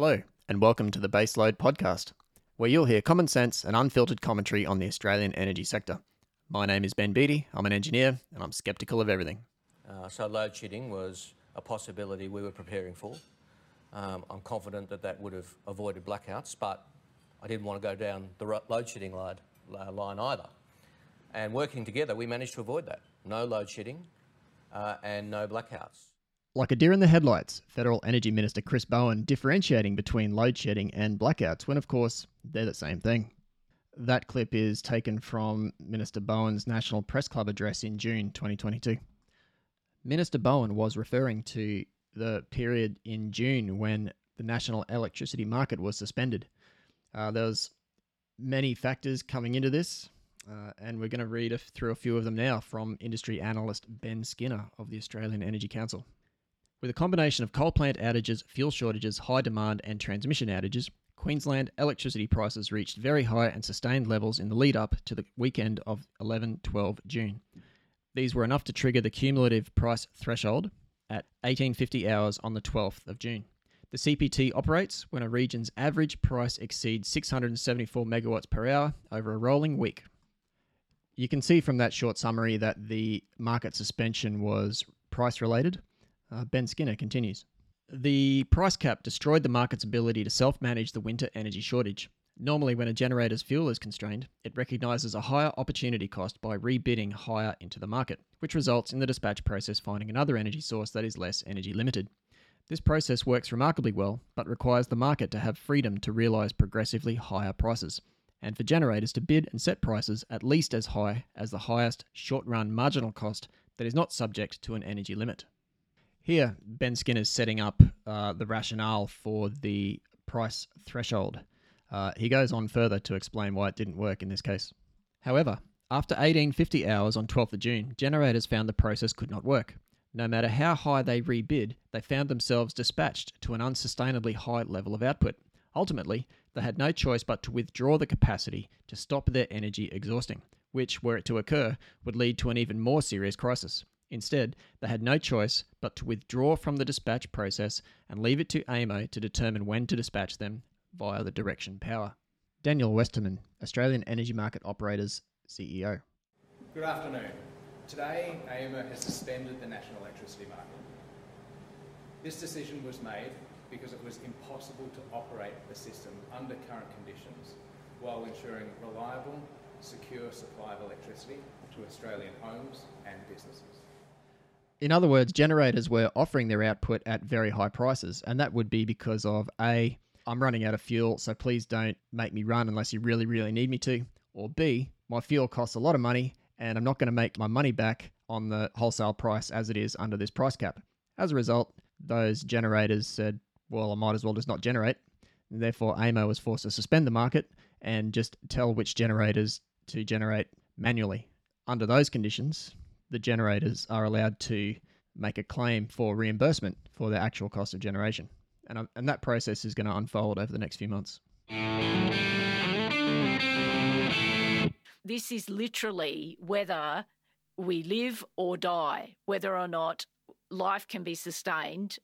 Hello, and welcome to the Baseload Podcast, where you'll hear common sense and unfiltered commentary on the Australian energy sector. My name is Ben Beatty, I'm an engineer, and I'm skeptical of everything. Uh, so load shedding was a possibility we were preparing for. Um, I'm confident that that would have avoided blackouts, but I didn't want to go down the load shedding line, uh, line either. And working together, we managed to avoid that. No load shedding uh, and no blackouts. Like a deer in the headlights, Federal Energy Minister Chris Bowen differentiating between load shedding and blackouts, when of course they're the same thing. That clip is taken from Minister Bowen's National Press Club address in June 2022. Minister Bowen was referring to the period in June when the national electricity market was suspended. Uh, there was many factors coming into this, uh, and we're going to read through a few of them now from industry analyst Ben Skinner of the Australian Energy Council. With a combination of coal plant outages, fuel shortages, high demand, and transmission outages, Queensland electricity prices reached very high and sustained levels in the lead up to the weekend of 11 12 June. These were enough to trigger the cumulative price threshold at 1850 hours on the 12th of June. The CPT operates when a region's average price exceeds 674 megawatts per hour over a rolling week. You can see from that short summary that the market suspension was price related. Uh, ben Skinner continues. The price cap destroyed the market's ability to self manage the winter energy shortage. Normally, when a generator's fuel is constrained, it recognises a higher opportunity cost by rebidding higher into the market, which results in the dispatch process finding another energy source that is less energy limited. This process works remarkably well, but requires the market to have freedom to realise progressively higher prices, and for generators to bid and set prices at least as high as the highest short run marginal cost that is not subject to an energy limit. Here, Ben Skinner is setting up uh, the rationale for the price threshold. Uh, he goes on further to explain why it didn't work in this case. However, after 1850 hours on 12th of June, generators found the process could not work. No matter how high they rebid, they found themselves dispatched to an unsustainably high level of output. Ultimately, they had no choice but to withdraw the capacity to stop their energy exhausting, which, were it to occur, would lead to an even more serious crisis. Instead, they had no choice but to withdraw from the dispatch process and leave it to AEMO to determine when to dispatch them via the direction power. Daniel Westerman, Australian Energy Market Operators CEO. Good afternoon. Today, AEMO has suspended the national electricity market. This decision was made because it was impossible to operate the system under current conditions while ensuring reliable, secure supply of electricity to Australian homes and businesses. In other words, generators were offering their output at very high prices, and that would be because of A, I'm running out of fuel, so please don't make me run unless you really, really need me to, or B, my fuel costs a lot of money and I'm not going to make my money back on the wholesale price as it is under this price cap. As a result, those generators said, well, I might as well just not generate. And therefore, AEMO was forced to suspend the market and just tell which generators to generate manually. Under those conditions, the generators are allowed to make a claim for reimbursement for their actual cost of generation. And, and that process is going to unfold over the next few months. This is literally whether we live or die, whether or not life can be sustained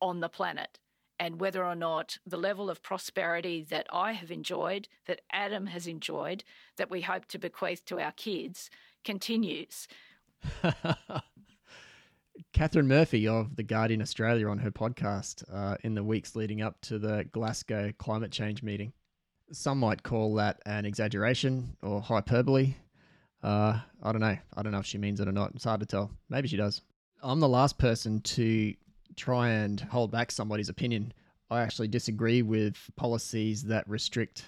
on the planet, and whether or not the level of prosperity that I have enjoyed, that Adam has enjoyed, that we hope to bequeath to our kids continues. Catherine Murphy of The Guardian Australia on her podcast uh, in the weeks leading up to the Glasgow climate change meeting. Some might call that an exaggeration or hyperbole. Uh, I don't know. I don't know if she means it or not. It's hard to tell. Maybe she does. I'm the last person to try and hold back somebody's opinion. I actually disagree with policies that restrict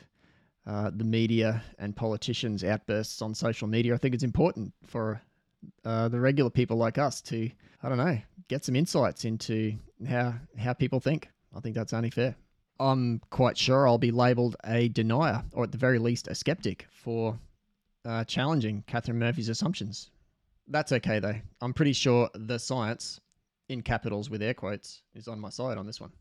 uh, the media and politicians' outbursts on social media. I think it's important for uh, the regular people like us to, I don't know, get some insights into how how people think. I think that's only fair. I'm quite sure I'll be labelled a denier, or at the very least, a skeptic for uh, challenging Catherine Murphy's assumptions. That's okay though. I'm pretty sure the science, in capitals with air quotes, is on my side on this one.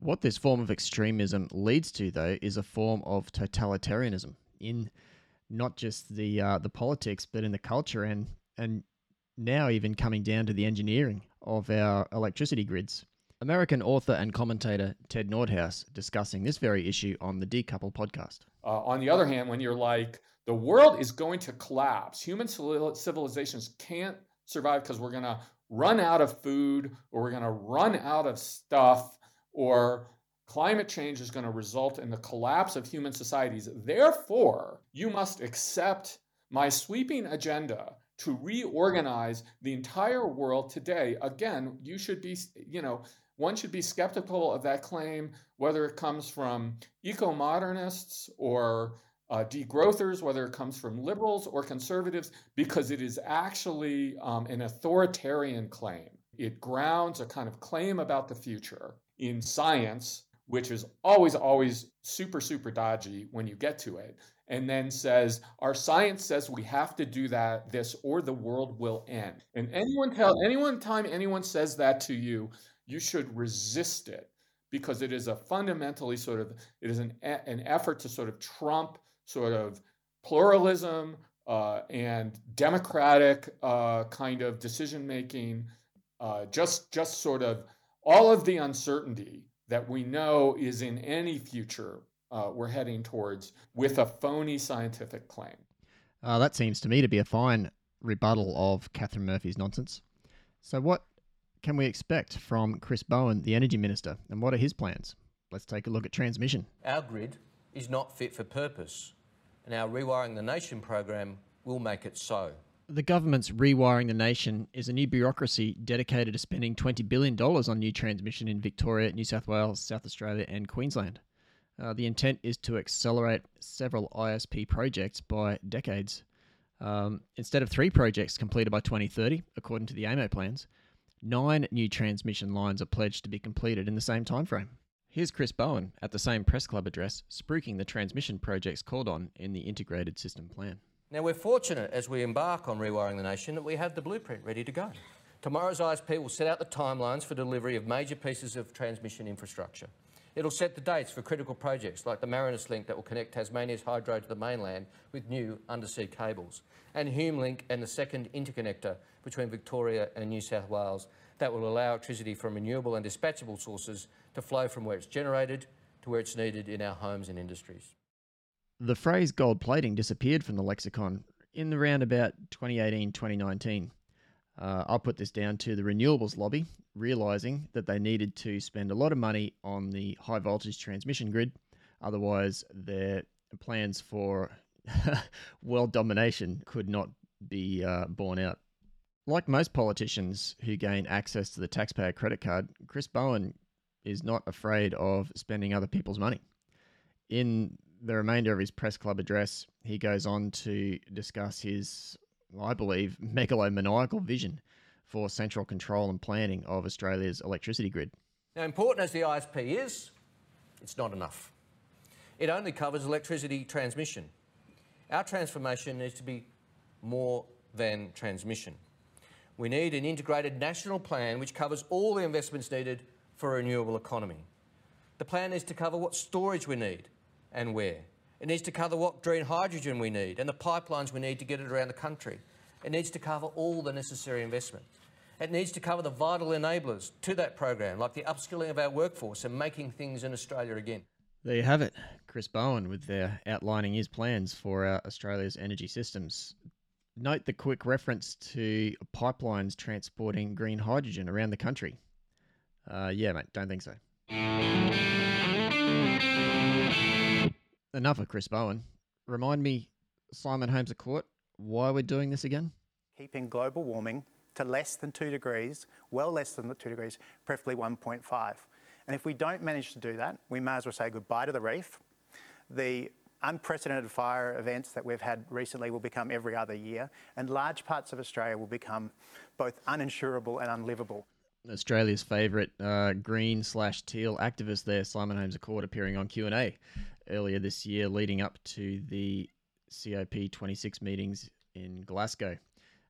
What this form of extremism leads to, though, is a form of totalitarianism in not just the uh, the politics, but in the culture and and now even coming down to the engineering of our electricity grids. American author and commentator Ted Nordhaus discussing this very issue on the Decouple podcast. Uh, on the other hand, when you're like, the world is going to collapse, human civilizations can't survive because we're going to run out of food or we're going to run out of stuff or climate change is going to result in the collapse of human societies. Therefore, you must accept my sweeping agenda to reorganize the entire world today. Again, you should be, you know, one should be skeptical of that claim, whether it comes from eco modernists or uh, degrowthers, whether it comes from liberals or conservatives, because it is actually um, an authoritarian claim. It grounds a kind of claim about the future in science, which is always, always super, super dodgy when you get to it, and then says, Our science says we have to do that, this, or the world will end. And anyone tell anyone time anyone says that to you, you should resist it because it is a fundamentally sort of it is an, an effort to sort of trump sort of pluralism uh, and democratic uh, kind of decision making, uh, just just sort of all of the uncertainty that we know is in any future uh, we're heading towards with a phony scientific claim. Uh, that seems to me to be a fine rebuttal of Catherine Murphy's nonsense. So, what can we expect from Chris Bowen, the Energy Minister, and what are his plans? Let's take a look at transmission. Our grid is not fit for purpose and our Rewiring the Nation program will make it so. The government's Rewiring the Nation is a new bureaucracy dedicated to spending $20 billion on new transmission in Victoria, New South Wales, South Australia, and Queensland. Uh, the intent is to accelerate several ISP projects by decades. Um, instead of three projects completed by 2030, according to the AEMO plans, nine new transmission lines are pledged to be completed in the same timeframe. Here's Chris Bowen at the same press club address, spruiking the transmission projects called on in the Integrated System Plan. Now, we're fortunate as we embark on rewiring the nation that we have the blueprint ready to go. Tomorrow's ISP will set out the timelines for delivery of major pieces of transmission infrastructure. It'll set the dates for critical projects like the Marinus Link that will connect Tasmania's hydro to the mainland with new undersea cables, and Hume Link and the second interconnector between Victoria and New South Wales that will allow electricity from renewable and dispatchable sources to flow from where it's generated to where it's needed in our homes and industries. The phrase gold plating disappeared from the lexicon in around about 2018 2019. Uh, I'll put this down to the renewables lobby, realizing that they needed to spend a lot of money on the high voltage transmission grid. Otherwise, their plans for world domination could not be uh, borne out. Like most politicians who gain access to the taxpayer credit card, Chris Bowen is not afraid of spending other people's money. In the remainder of his press club address, he goes on to discuss his, I believe, megalomaniacal vision for central control and planning of Australia's electricity grid. Now, important as the ISP is, it's not enough. It only covers electricity transmission. Our transformation needs to be more than transmission. We need an integrated national plan which covers all the investments needed for a renewable economy. The plan is to cover what storage we need and where. It needs to cover what green hydrogen we need and the pipelines we need to get it around the country. It needs to cover all the necessary investment. It needs to cover the vital enablers to that program, like the upskilling of our workforce and making things in Australia again. There you have it. Chris Bowen with their outlining his plans for uh, Australia's energy systems. Note the quick reference to pipelines transporting green hydrogen around the country. Uh, yeah, mate, don't think so. Enough of Chris Bowen. Remind me, Simon Holmes a Court, why we're doing this again? Keeping global warming to less than 2 degrees, well less than the 2 degrees, preferably 1.5. And if we don't manage to do that, we may as well say goodbye to the reef. The unprecedented fire events that we've had recently will become every other year, and large parts of Australia will become both uninsurable and unlivable. Australia's favourite uh, green slash teal activist there, Simon Holmes a Court, appearing on Q and A earlier this year, leading up to the COP26 meetings in Glasgow.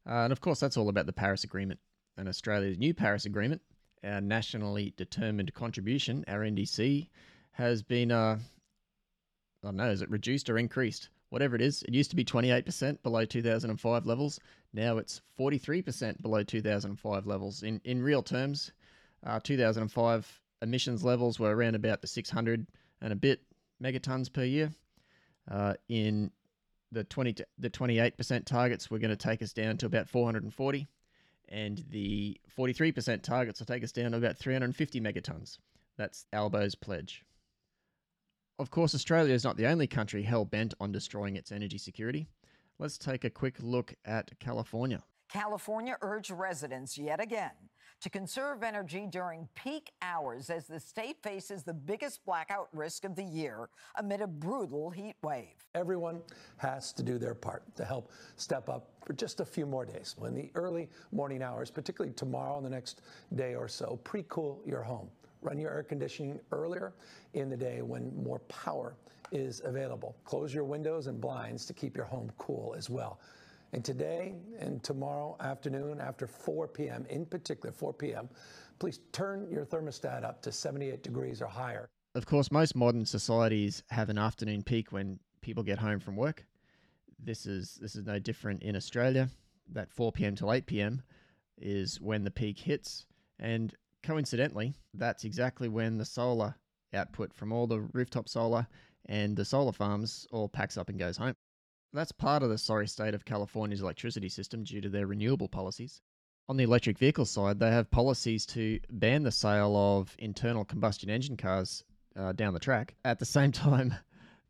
Uh, and of course, that's all about the Paris Agreement and Australia's new Paris Agreement. Our nationally determined contribution, our NDC, has been, uh, I don't know, is it reduced or increased? whatever it is. It used to be 28% below 2005 levels. Now it's 43% below 2005 levels. In in real terms, Uh, 2005 emissions levels were around about the 600 and a bit megatons per year. Uh, in the 20 the 28% targets were going to take us down to about 440 and the 43% targets will take us down to about 350 megatons. That's Albo's pledge. Of course, Australia is not the only country hell bent on destroying its energy security. Let's take a quick look at California. California urged residents yet again to conserve energy during peak hours as the state faces the biggest blackout risk of the year amid a brutal heat wave. Everyone has to do their part to help step up for just a few more days. When the early morning hours, particularly tomorrow and the next day or so, pre cool your home. Run your air conditioning earlier in the day when more power is available. Close your windows and blinds to keep your home cool as well. And today and tomorrow afternoon after 4 p.m., in particular 4 p.m., please turn your thermostat up to 78 degrees or higher. Of course, most modern societies have an afternoon peak when people get home from work. This is this is no different in Australia. That 4 p.m. till 8 p.m. is when the peak hits, and coincidentally, that's exactly when the solar output from all the rooftop solar and the solar farms all packs up and goes home. That's part of the sorry state of California's electricity system due to their renewable policies. On the electric vehicle side, they have policies to ban the sale of internal combustion engine cars uh, down the track. At the same time,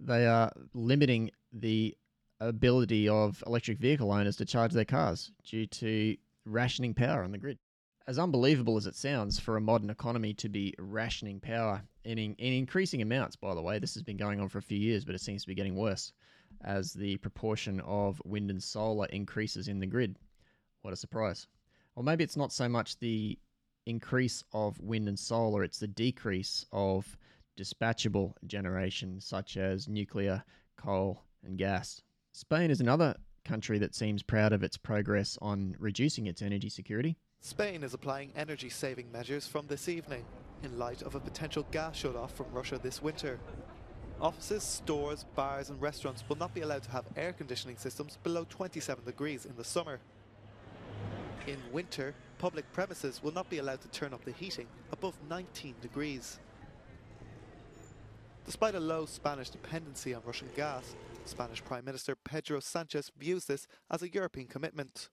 they are limiting the ability of electric vehicle owners to charge their cars due to rationing power on the grid. As unbelievable as it sounds for a modern economy to be rationing power in, in increasing amounts, by the way, this has been going on for a few years, but it seems to be getting worse as the proportion of wind and solar increases in the grid. What a surprise. Or maybe it's not so much the increase of wind and solar, it's the decrease of dispatchable generation, such as nuclear, coal, and gas. Spain is another country that seems proud of its progress on reducing its energy security. Spain is applying energy saving measures from this evening in light of a potential gas shut-off from Russia this winter. Offices, stores, bars and restaurants will not be allowed to have air conditioning systems below 27 degrees in the summer. In winter, public premises will not be allowed to turn up the heating above 19 degrees. Despite a low Spanish dependency on Russian gas, Spanish Prime Minister Pedro Sanchez views this as a European commitment.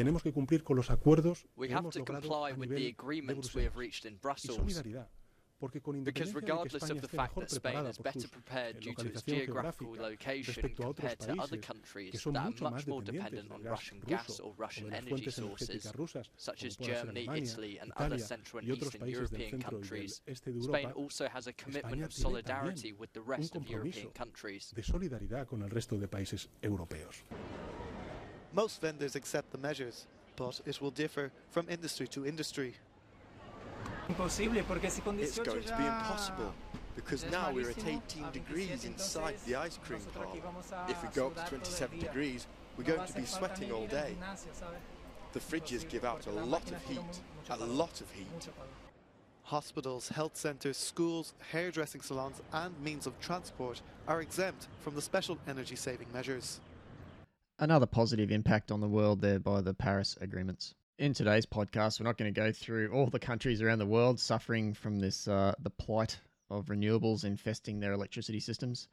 Tenemos que cumplir con los acuerdos we have to comply with the agreements we have reached in Brussels. Because regardless of the fact that Spain is better prepared due to its geographical location compared to other countries that are much more dependent on Russian gas or Russian energy sources, such as Germany, Italy and other Central and Eastern European countries, Spain also has a commitment of solidarity with the rest of European countries. Most vendors accept the measures, but it will differ from industry to industry. It's going to be impossible because now we're at 18 degrees inside the ice cream parlor. If we go up to 27 degrees, we're going to be sweating all day. The fridges give out a lot of heat, a lot of heat. Hospitals, health centres, schools, hairdressing salons and means of transport are exempt from the special energy saving measures. Another positive impact on the world there by the Paris agreements in today's podcast, we're not going to go through all the countries around the world suffering from this uh, the plight of renewables infesting their electricity systems.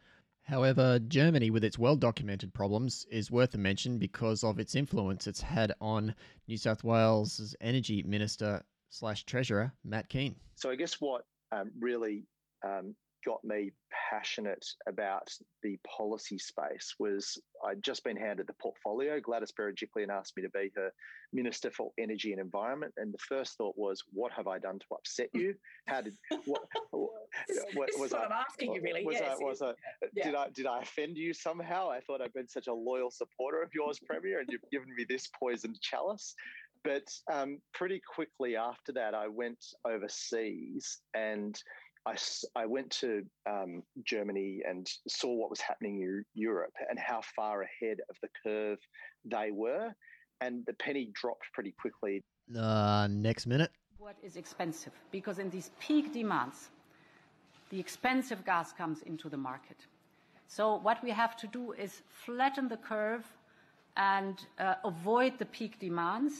However, Germany, with its well documented problems, is worth a mention because of its influence it's had on New South Wales' energy minister slash treasurer, Matt Kean. So I guess what um, really um, got me passionate about the policy space was I'd just been handed the portfolio. Gladys Berejiklian asked me to be her Minister for Energy and Environment. And the first thought was, what have I done to upset you? How did, what, what was I, I'm asking you really, was yes. I, was I, yeah. did I, did I offend you somehow? I thought I'd been such a loyal supporter of yours, Premier, and you've given me this poisoned chalice. But um, pretty quickly after that, I went overseas and I, I went to um, Germany and saw what was happening in Europe and how far ahead of the curve they were. And the penny dropped pretty quickly. Uh, next minute. What is expensive? Because in these peak demands, the expensive gas comes into the market. So what we have to do is flatten the curve and uh, avoid the peak demands.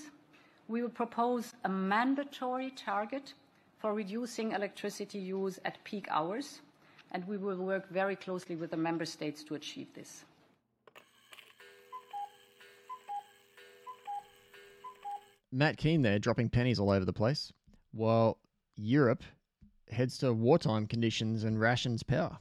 We will propose a mandatory target for reducing electricity use at peak hours, and we will work very closely with the member states to achieve this. Matt Kean there dropping pennies all over the place, while Europe heads to wartime conditions and rations power.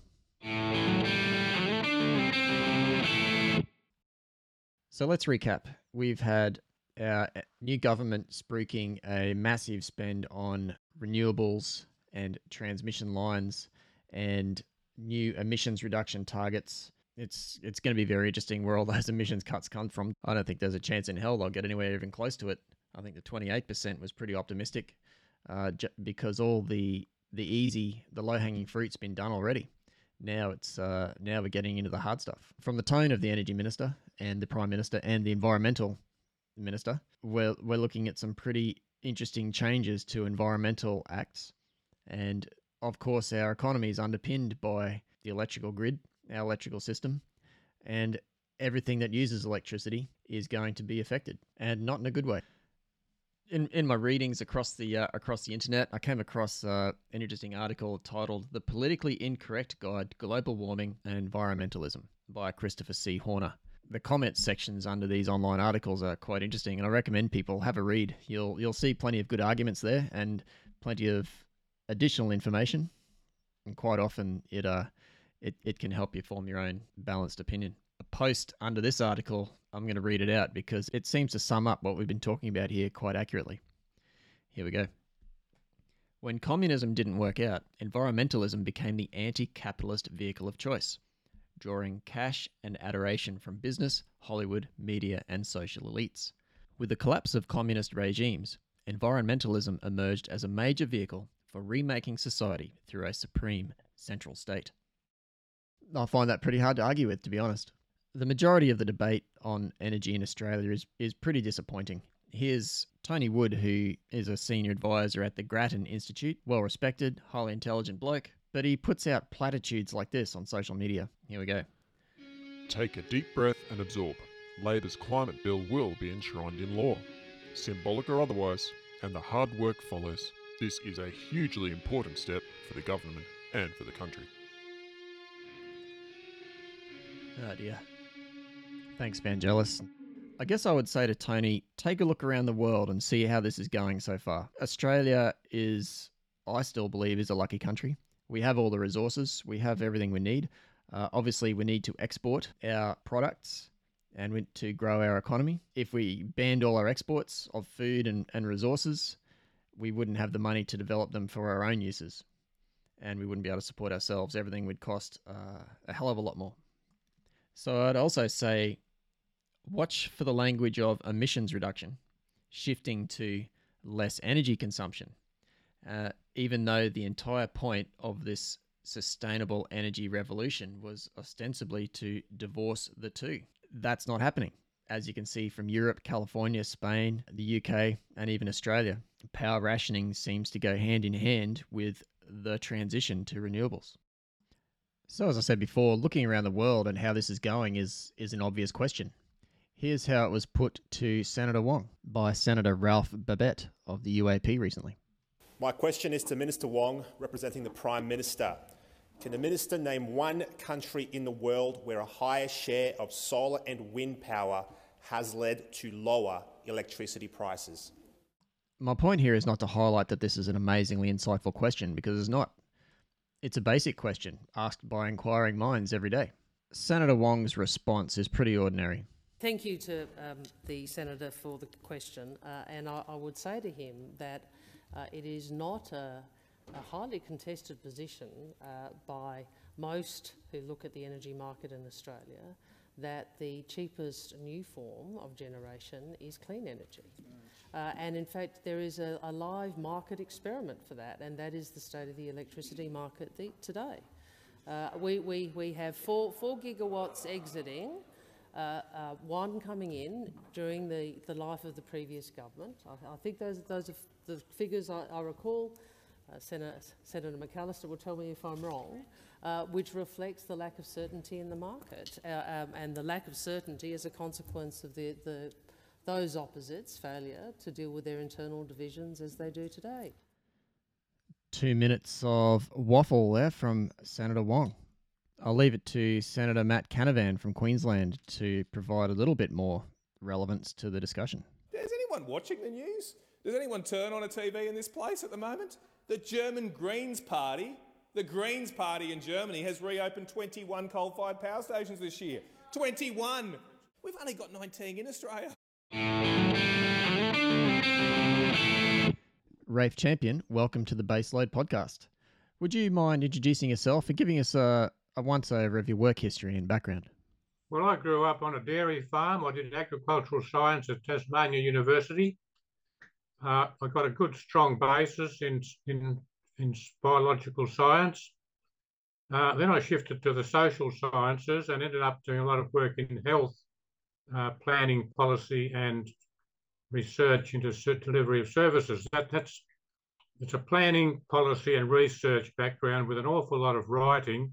So let's recap. We've had our new government spruiking a massive spend on renewables and transmission lines and new emissions reduction targets. It's it's going to be very interesting where all those emissions cuts come from. I don't think there's a chance in hell they'll get anywhere even close to it. I think the 28% was pretty optimistic uh, j- because all the the easy, the low hanging fruit's been done already. Now it's uh, now we're getting into the hard stuff. From the tone of the energy minister and the prime minister and the environmental minister, we're we're looking at some pretty interesting changes to environmental acts, and of course our economy is underpinned by the electrical grid, our electrical system, and everything that uses electricity is going to be affected, and not in a good way in in my readings across the uh, across the internet, I came across uh, an interesting article titled "The Politically Incorrect Guide: Global Warming and Environmentalism" by Christopher C. Horner. The comment sections under these online articles are quite interesting, and I recommend people have a read. You'll you'll see plenty of good arguments there and plenty of additional information, and quite often it uh it, it can help you form your own balanced opinion. A post under this article I'm going to read it out because it seems to sum up what we've been talking about here quite accurately. Here we go. When communism didn't work out, environmentalism became the anti capitalist vehicle of choice, drawing cash and adoration from business, Hollywood, media, and social elites. With the collapse of communist regimes, environmentalism emerged as a major vehicle for remaking society through a supreme central state. I find that pretty hard to argue with, to be honest the majority of the debate on energy in Australia is, is pretty disappointing. Here's Tony Wood, who is a senior advisor at the Grattan Institute, well respected, highly intelligent bloke, but he puts out platitudes like this on social media. Here we go. Take a deep breath and absorb. Labor's climate bill will be enshrined in law, symbolic or otherwise, and the hard work follows. This is a hugely important step for the government and for the country. Oh dear. Thanks, Vangelis. I guess I would say to Tony, take a look around the world and see how this is going so far. Australia is, I still believe, is a lucky country. We have all the resources, we have everything we need. Uh, obviously, we need to export our products and we, to grow our economy. If we banned all our exports of food and, and resources, we wouldn't have the money to develop them for our own uses. And we wouldn't be able to support ourselves. Everything would cost uh, a hell of a lot more. So I'd also say watch for the language of emissions reduction, shifting to less energy consumption, uh, even though the entire point of this sustainable energy revolution was ostensibly to divorce the two. That's not happening. As you can see from Europe, California, Spain, the UK, and even Australia, power rationing seems to go hand in hand with the transition to renewables. So, as I said before, looking around the world and how this is going is, is an obvious question. Here's how it was put to Senator Wong by Senator Ralph Babet of the UAP recently. My question is to Minister Wong, representing the Prime Minister. Can the Minister name one country in the world where a higher share of solar and wind power has led to lower electricity prices? My point here is not to highlight that this is an amazingly insightful question because it's not. It's a basic question asked by inquiring minds every day. Senator Wong's response is pretty ordinary. Thank you to um, the Senator for the question, uh, and I, I, would say to him that uh, it is not a, a highly contested position uh, by most who look at the energy market in Australia that the cheapest new form of generation is clean energy. Uh, and in fact, there is a, a, live market experiment for that, and that is the state of the electricity market today. Uh, we, we, we have four, four gigawatts exiting uh, uh, one coming in during the, the life of the previous government. I, I think those, those are the figures I, I recall. Uh, Senator, Senator McAllister will tell me if I'm wrong, uh, which reflects the lack of certainty in the market uh, um, and the lack of certainty as a consequence of the, the, those opposites' failure to deal with their internal divisions as they do today. two minutes of waffle there from Senator Wong. I'll leave it to Senator Matt Canavan from Queensland to provide a little bit more relevance to the discussion. Is anyone watching the news? Does anyone turn on a TV in this place at the moment? The German Greens Party, the Greens Party in Germany, has reopened 21 coal fired power stations this year. 21! We've only got 19 in Australia. Rafe Champion, welcome to the Baseload podcast. Would you mind introducing yourself and giving us a, a once over of your work history and background? Well, I grew up on a dairy farm. I did agricultural science at Tasmania University. Uh, I got a good, strong basis in in, in biological science. Uh, then I shifted to the social sciences and ended up doing a lot of work in health, uh, planning, policy, and research into delivery of services. That, that's it's a planning, policy, and research background with an awful lot of writing,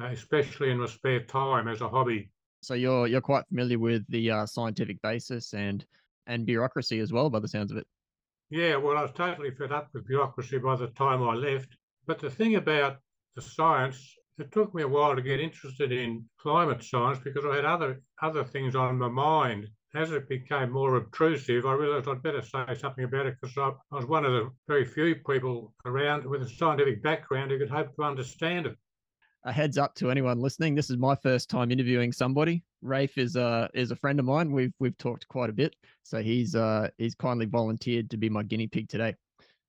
uh, especially in my spare time as a hobby. So you're you're quite familiar with the uh, scientific basis and and bureaucracy as well, by the sounds of it. Yeah, well, I was totally fed up with bureaucracy by the time I left. But the thing about the science, it took me a while to get interested in climate science because I had other other things on my mind as it became more obtrusive, I realised I'd better say something about it because I, I was one of the very few people around with a scientific background who could hope to understand it. A heads up to anyone listening: this is my first time interviewing somebody. Rafe is a is a friend of mine. We've we've talked quite a bit, so he's uh he's kindly volunteered to be my guinea pig today.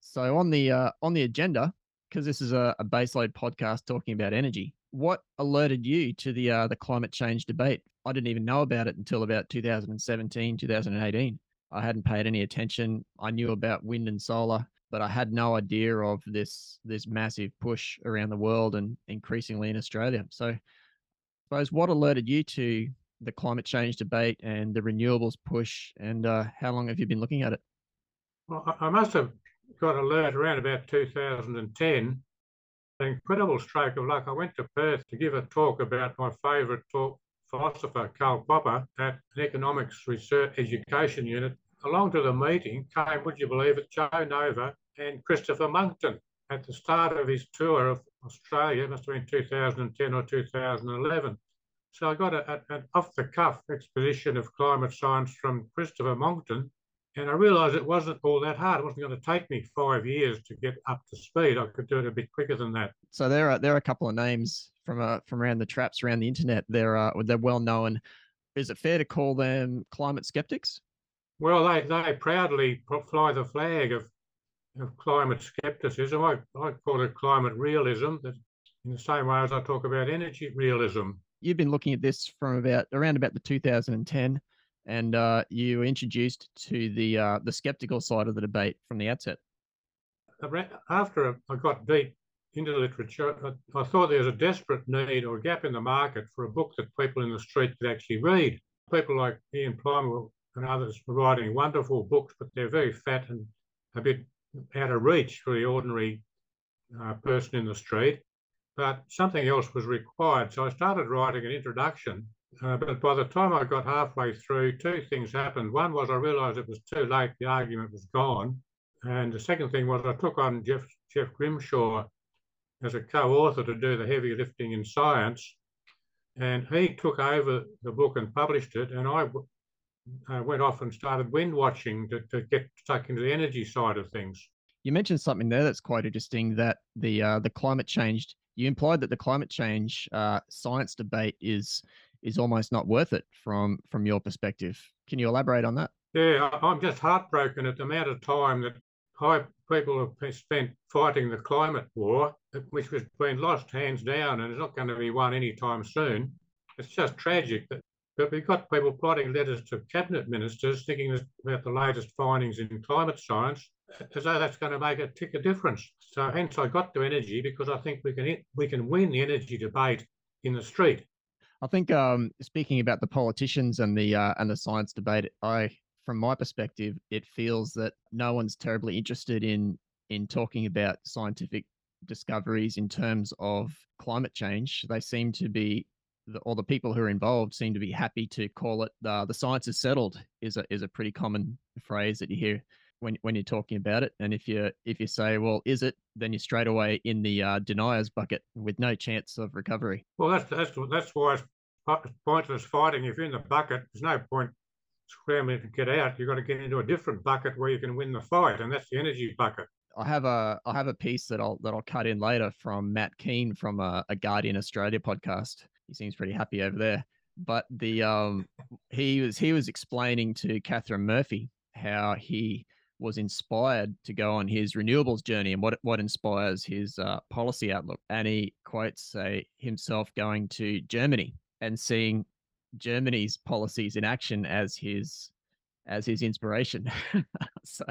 So on the uh, on the agenda, because this is a, a baseload podcast talking about energy, what alerted you to the uh, the climate change debate? I didn't even know about it until about 2017, 2018. I hadn't paid any attention. I knew about wind and solar, but I had no idea of this this massive push around the world and increasingly in Australia. So, I suppose what alerted you to the climate change debate and the renewables push, and uh, how long have you been looking at it? Well, I must have got alert around about 2010 An incredible stroke of luck. I went to Perth to give a talk about my favourite talk, philosopher Karl Popper at an economics research education unit. Along to the meeting came, would you believe it, Jo Nova and Christopher Monckton at the start of his tour of Australia, must have been 2010 or 2011. So I got a, a, an off the cuff exposition of climate science from Christopher Monckton and I realised it wasn't all that hard. It wasn't going to take me five years to get up to speed. I could do it a bit quicker than that. So there are there are a couple of names from uh, from around the traps around the internet. They're uh, they're well known. Is it fair to call them climate skeptics? Well, they they proudly fly the flag of of climate skepticism. I, I call it climate realism. That in the same way as I talk about energy realism. You've been looking at this from about around about the 2010 and uh, you were introduced to the uh, the skeptical side of the debate from the outset. After I got deep into the literature, I, I thought there was a desperate need or gap in the market for a book that people in the street could actually read. People like Ian Plimer and others were writing wonderful books, but they're very fat and a bit out of reach for the ordinary uh, person in the street. But something else was required, so I started writing an introduction uh, but by the time I got halfway through, two things happened. One was I realised it was too late, the argument was gone. And the second thing was I took on Jeff, Jeff Grimshaw as a co author to do the heavy lifting in science. And he took over the book and published it. And I uh, went off and started wind watching to, to get stuck into the energy side of things. You mentioned something there that's quite interesting that the uh, the climate change. You implied that the climate change uh, science debate is is almost not worth it from from your perspective. Can you elaborate on that? Yeah, I'm just heartbroken at the amount of time that high people have spent fighting the climate war, which has been lost hands down and it's not going to be won anytime soon. It's just tragic that but we've got people writing letters to cabinet ministers thinking about the latest findings in climate science as though that's going to make a tick a difference. So hence I got to energy because I think we can we can win the energy debate in the street. I think um, speaking about the politicians and the uh, and the science debate, I, from my perspective, it feels that no one's terribly interested in in talking about scientific discoveries in terms of climate change. They seem to be, or the people who are involved seem to be happy to call it uh, the science is settled. is a is a pretty common phrase that you hear when when you're talking about it. And if you if you say, well, is it, then you're straight away in the uh, deniers bucket with no chance of recovery. Well, that's that's that's why it's pointless fighting. If you're in the bucket, there's no point scrambling to get out. You've got to get into a different bucket where you can win the fight, and that's the energy bucket. I have a I have a piece that I'll that I'll cut in later from Matt Kean from a, a Guardian Australia podcast. He seems pretty happy over there. But the um he was he was explaining to Catherine Murphy how he was inspired to go on his renewables journey and what what inspires his uh, policy outlook. And he quotes uh, himself going to Germany and seeing Germany's policies in action as his as his inspiration. so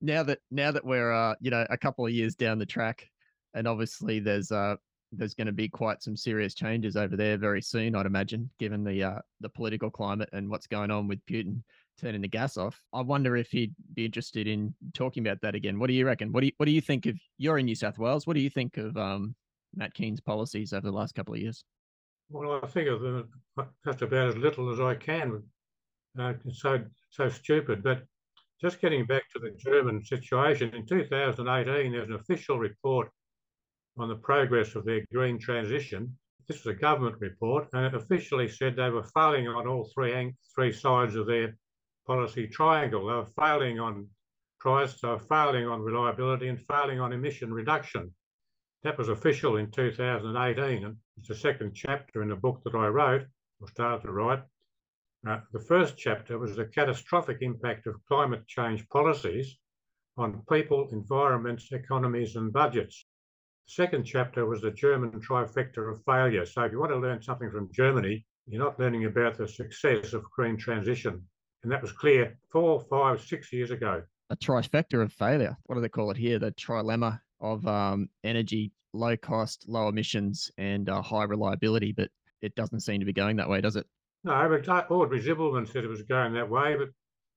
now that now that we're uh, you know a couple of years down the track, and obviously there's uh there's going to be quite some serious changes over there very soon, I'd imagine, given the uh, the political climate and what's going on with Putin turning the gas off. I wonder if he'd be interested in talking about that again. What do you reckon? What do you what do you think of? You're in New South Wales. What do you think of um, Matt Kean's policies over the last couple of years? Well, I think of them just about as little as I can. Uh, so so stupid, but just getting back to the German situation, in 2018, there's an official report on the progress of their green transition. This was a government report, and it officially said they were failing on all three, three sides of their policy triangle. They were failing on price, they were failing on reliability, and failing on emission reduction. That was official in 2018, and it's the second chapter in the book that I wrote, or started to write. Uh, the first chapter was the catastrophic impact of climate change policies on people, environments, economies, and budgets. The second chapter was the German trifecta of failure. So, if you want to learn something from Germany, you're not learning about the success of green transition. And that was clear four, five, six years ago. A trifecta of failure. What do they call it here? The trilemma of um, energy, low cost, low emissions, and uh, high reliability. But it doesn't seem to be going that way, does it? No, but Audrey Zibelman said it was going that way, but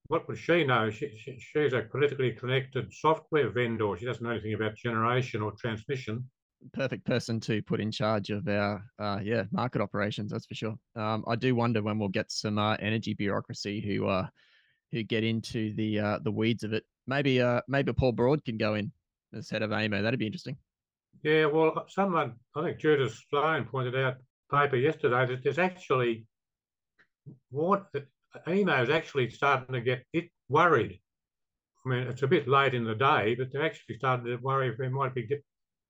what would she know? She, she, she's a politically connected software vendor. She doesn't know anything about generation or transmission. Perfect person to put in charge of our, uh, yeah, market operations. That's for sure. Um, I do wonder when we'll get some uh, energy bureaucracy who, uh, who get into the uh, the weeds of it. Maybe, uh, maybe Paul Broad can go in as head of AEMO. That'd be interesting. Yeah, well, someone I think Judith Sloan pointed out paper yesterday that there's actually what AEMO is actually starting to get it worried. I mean, it's a bit late in the day, but they're actually starting to worry if they might be get,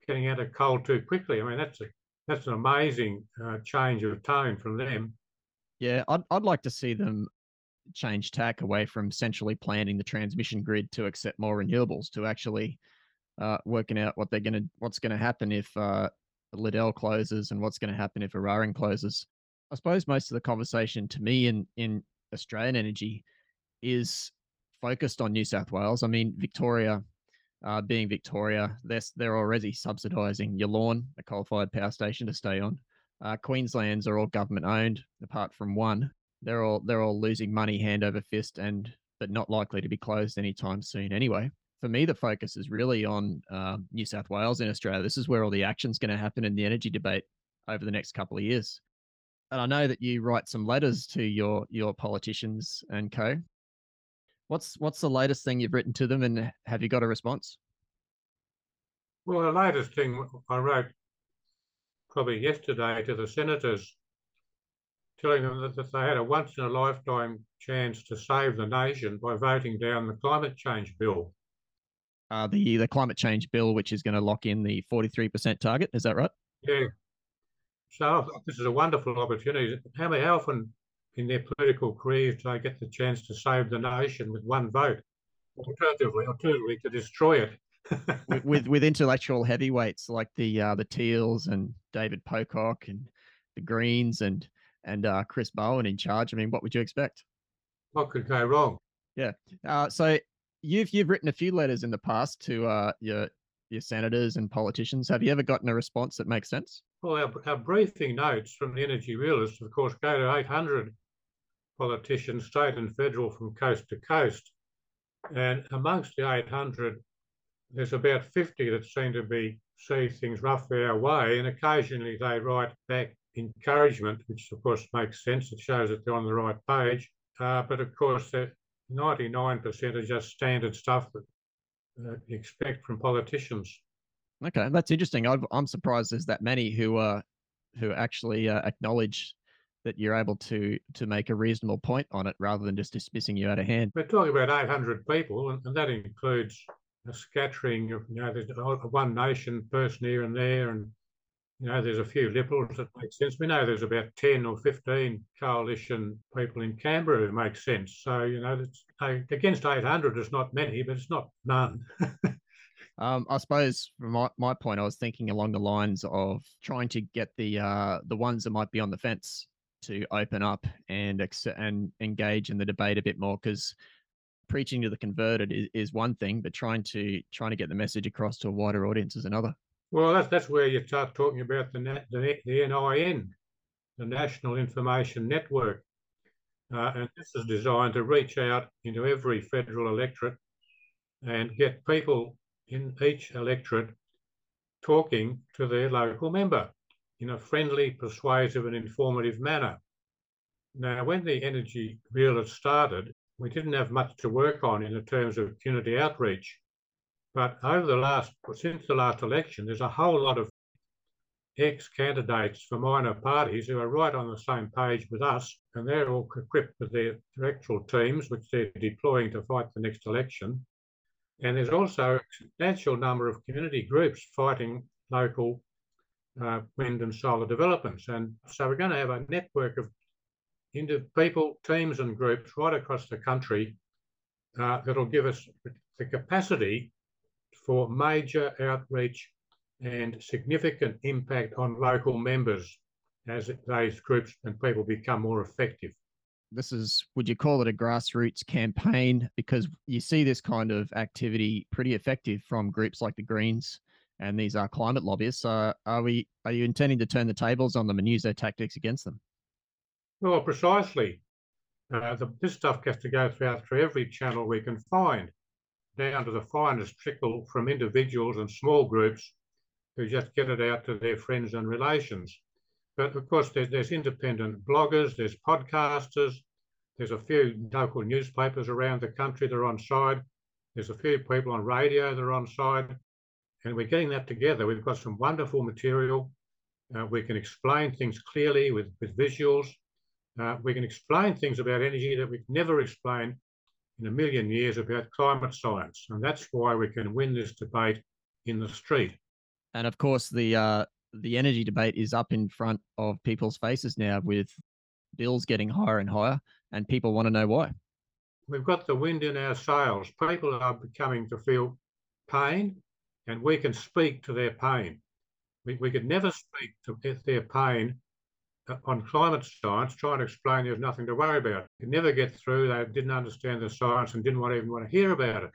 getting out of coal too quickly. I mean, that's a that's an amazing uh, change of tone from them. Yeah, I'd I'd like to see them change tack away from centrally planning the transmission grid to accept more renewables to actually uh, working out what they're gonna what's gonna happen if uh, Liddell closes and what's going to happen if Eraring closes. I suppose most of the conversation to me in in Australian energy is focused on New South Wales. I mean, Victoria, uh, being Victoria, they're they're already subsidising Yallourn, a coal-fired power station, to stay on. Uh, Queensland's are all government owned, apart from one. They're all they're all losing money hand over fist, and but not likely to be closed anytime soon anyway. For me, the focus is really on uh, New South Wales in Australia. This is where all the action's going to happen in the energy debate over the next couple of years and I know that you write some letters to your your politicians and co. What's what's the latest thing you've written to them, and have you got a response? Well, the latest thing I wrote probably yesterday to the senators, telling them that, that they had a once in a lifetime chance to save the nation by voting down the climate change bill. Uh, the the climate change bill, which is going to lock in the forty three percent target, is that right? Yeah, so this is a wonderful opportunity. How, how often in their political careers do they get the chance to save the nation with one vote? Alternatively, alternatively to destroy it. with, with, with intellectual heavyweights like the uh, the Teals and David Pocock and the Greens and and uh, Chris Bowen in charge. I mean, what would you expect? What could go wrong? Yeah. Uh, so you've you've written a few letters in the past to uh, your your senators and politicians. Have you ever gotten a response that makes sense? Well, our, our briefing notes from the energy realists, of course, go to 800 politicians, state and federal, from coast to coast. And amongst the 800, there's about 50 that seem to be see things roughly our way, and occasionally they write back encouragement, which of course makes sense. It shows that they're on the right page. Uh, but of course, 99% are just standard stuff that uh, you expect from politicians. Okay, that's interesting. i am surprised there's that many who uh, who actually uh, acknowledge that you're able to to make a reasonable point on it rather than just dismissing you out of hand. We're talking about 800 people, and, that includes a scattering of you know there's one nation person here and there, and you know there's a few liberals that make sense. We know there's about 10 or 15 coalition people in Canberra who make sense. So you know against 800 is not many, but it's not none. Um, I suppose from my, my point, I was thinking along the lines of trying to get the uh, the ones that might be on the fence to open up and and engage in the debate a bit more because preaching to the converted is, is one thing, but trying to trying to get the message across to a wider audience is another. Well, that's that's where you start talking about the the, the NIN, the National Information Network, uh, and this is designed to reach out into every federal electorate and get people in each electorate talking to their local member in a friendly, persuasive, and informative manner. Now, when the energy bill had started, we didn't have much to work on in the terms of community outreach. But over the last, since the last election, there's a whole lot of ex-candidates for minor parties who are right on the same page with us, and they're all equipped with their electoral teams, which they're deploying to fight the next election. And there's also a substantial number of community groups fighting local uh, wind and solar developments. And so we're going to have a network of into people, teams, and groups right across the country uh, that'll give us the capacity for major outreach and significant impact on local members as those groups and people become more effective. This is, would you call it a grassroots campaign? Because you see this kind of activity pretty effective from groups like the Greens and these are climate lobbyists. Uh, are we? Are you intending to turn the tables on them and use their tactics against them? Well, precisely. Uh, the, this stuff has to go throughout through every channel we can find, down to the finest trickle from individuals and small groups who just get it out to their friends and relations. But of course, there's, there's independent bloggers, there's podcasters, there's a few local newspapers around the country that are on side. There's a few people on radio that are on side and we're getting that together. We've got some wonderful material. Uh, we can explain things clearly with, with visuals. Uh, we can explain things about energy that we have never explained in a million years about climate science. And that's why we can win this debate in the street. And of course, the uh, the energy debate is up in front of people's faces now with bills getting higher and higher, and people want to know why. We've got the wind in our sails. People are becoming to feel pain and we can speak to their pain. We, we could never speak to their pain uh, on climate science, trying to explain there's nothing to worry about. Never get through. They didn't understand the science and didn't want, even want to hear about it.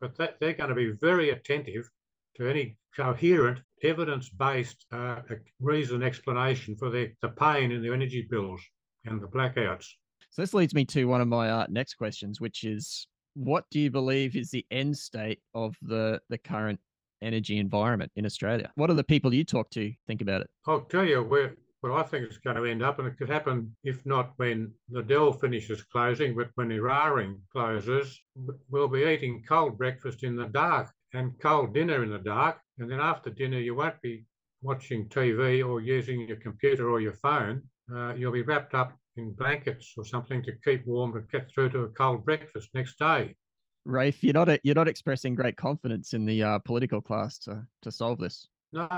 But that, they're going to be very attentive to any coherent, evidence-based uh, reason explanation for their, the pain in the energy bills and the blackouts. So this leads me to one of my uh, next questions, which is, what do you believe is the end state of the the current energy environment in Australia. What do the people you talk to think about it? I'll tell you where where I think it's going to end up, and it could happen if not when Liddell finishes closing, but when Eraring closes, we'll be eating cold breakfast in the dark and cold dinner in the dark, and then after dinner you won't be watching TV or using your computer or your phone. Uh, you'll be wrapped up in blankets or something to keep warm to get through to a cold breakfast next day. Rafe, you're not a, you're not expressing great confidence in the uh, political class to to solve this. No.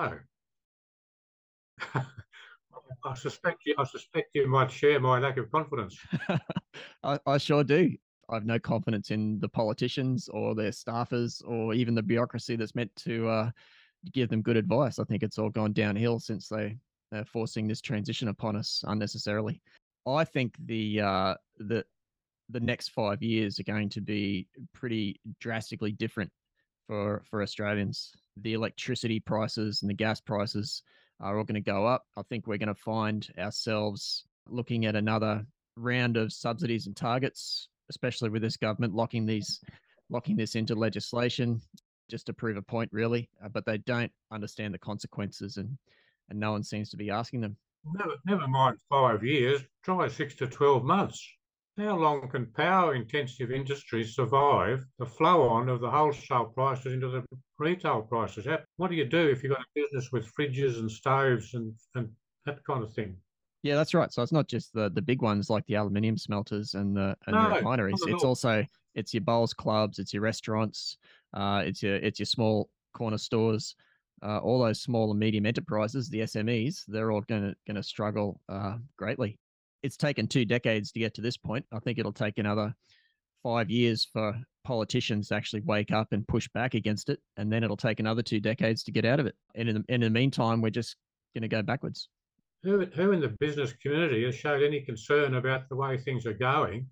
I suspect you. I suspect you might share my lack of confidence. I, I sure do. I've no confidence in the politicians or their staffers or even the bureaucracy that's meant to uh, give them good advice. I think it's all gone downhill since they they're forcing this transition upon us unnecessarily. I think the uh, the the next five years are going to be pretty drastically different for for Australians. The electricity prices and the gas prices are all going to go up. I think we're going to find ourselves looking at another round of subsidies and targets, especially with this government locking these locking this into legislation just to prove a point, really. Uh, but they don't understand the consequences, and and no one seems to be asking them. Never, never mind five years. Try six to twelve months how long can power intensive industries survive the flow on of the wholesale prices into the retail prices? What do you do if you've got a business with fridges and stoves and, and that kind of thing? Yeah, that's right. So it's not just the the big ones like the aluminium smelters and the and No, the refineries. It's all. also it's your bowls clubs, it's your restaurants, uh, it's your it's your small corner stores, uh, all those small and medium enterprises, the SMEs. They're all gonna gonna struggle uh, greatly. It's taken two decades to get to this point. I think it'll take another five years for politicians to actually wake up and push back against it, and then it'll take another two decades to get out of it. And in the, in the meantime, we're just gonna go backwards. Who, who in the business community has showed any concern about the way things are going,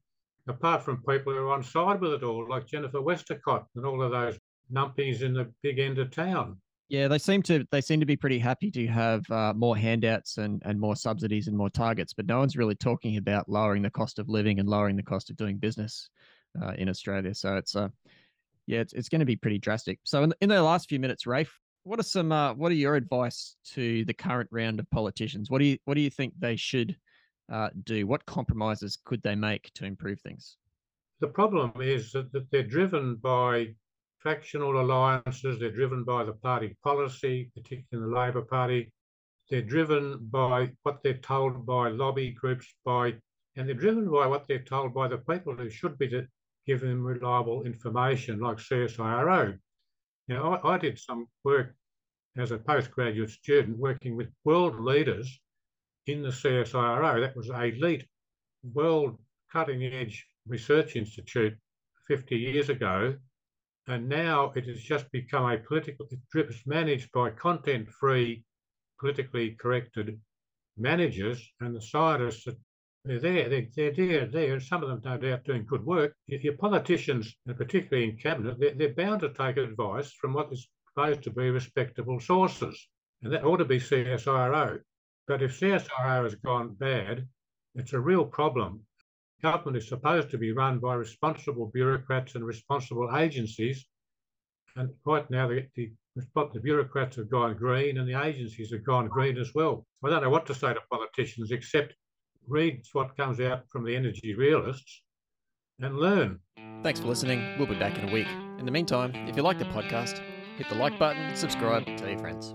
apart from people who are on side with it all, like Jennifer Westacott and all of those numpies in the big end of town? Yeah, they seem to they seem to be pretty happy to have uh, more handouts and and more subsidies and more targets, but no one's really talking about lowering the cost of living and lowering the cost of doing business uh, in Australia. So it's uh, yeah, it's it's going to be pretty drastic. So in in the last few minutes, Rafe, what are some uh, what are your advice to the current round of politicians? What do you what do you think they should uh, do? What compromises could they make to improve things? The problem is that, that they're driven by factional alliances, they're driven by the party policy, particularly the Labor Party. They're driven by what they're told by lobby groups, by and they're driven by what they're told by the people who should be to give them reliable information, like CSIRO. Now, I, I did some work as a postgraduate student working with world leaders in the CSIRO. That was a elite, world cutting edge research institute 50 years ago. And now it has just become a political, it's managed by content free, politically corrected managers and the scientists that they're there, they're, they're there, there. Some of them, no doubt, doing good work. Your politicians, particularly in cabinet, they're, they're bound to take advice from what is supposed to be respectable sources, and that ought to be CSIRO. But if CSIRO has gone bad, it's a real problem. Government is supposed to be run by responsible bureaucrats and responsible agencies, and right now the, the, the bureaucrats have gone green and the agencies have gone green as well. I don't know what to say to politicians except read what comes out from the energy realists and learn. Thanks for listening. We'll be back in a week. In the meantime, if you like the podcast, hit the like button, subscribe, tell your friends.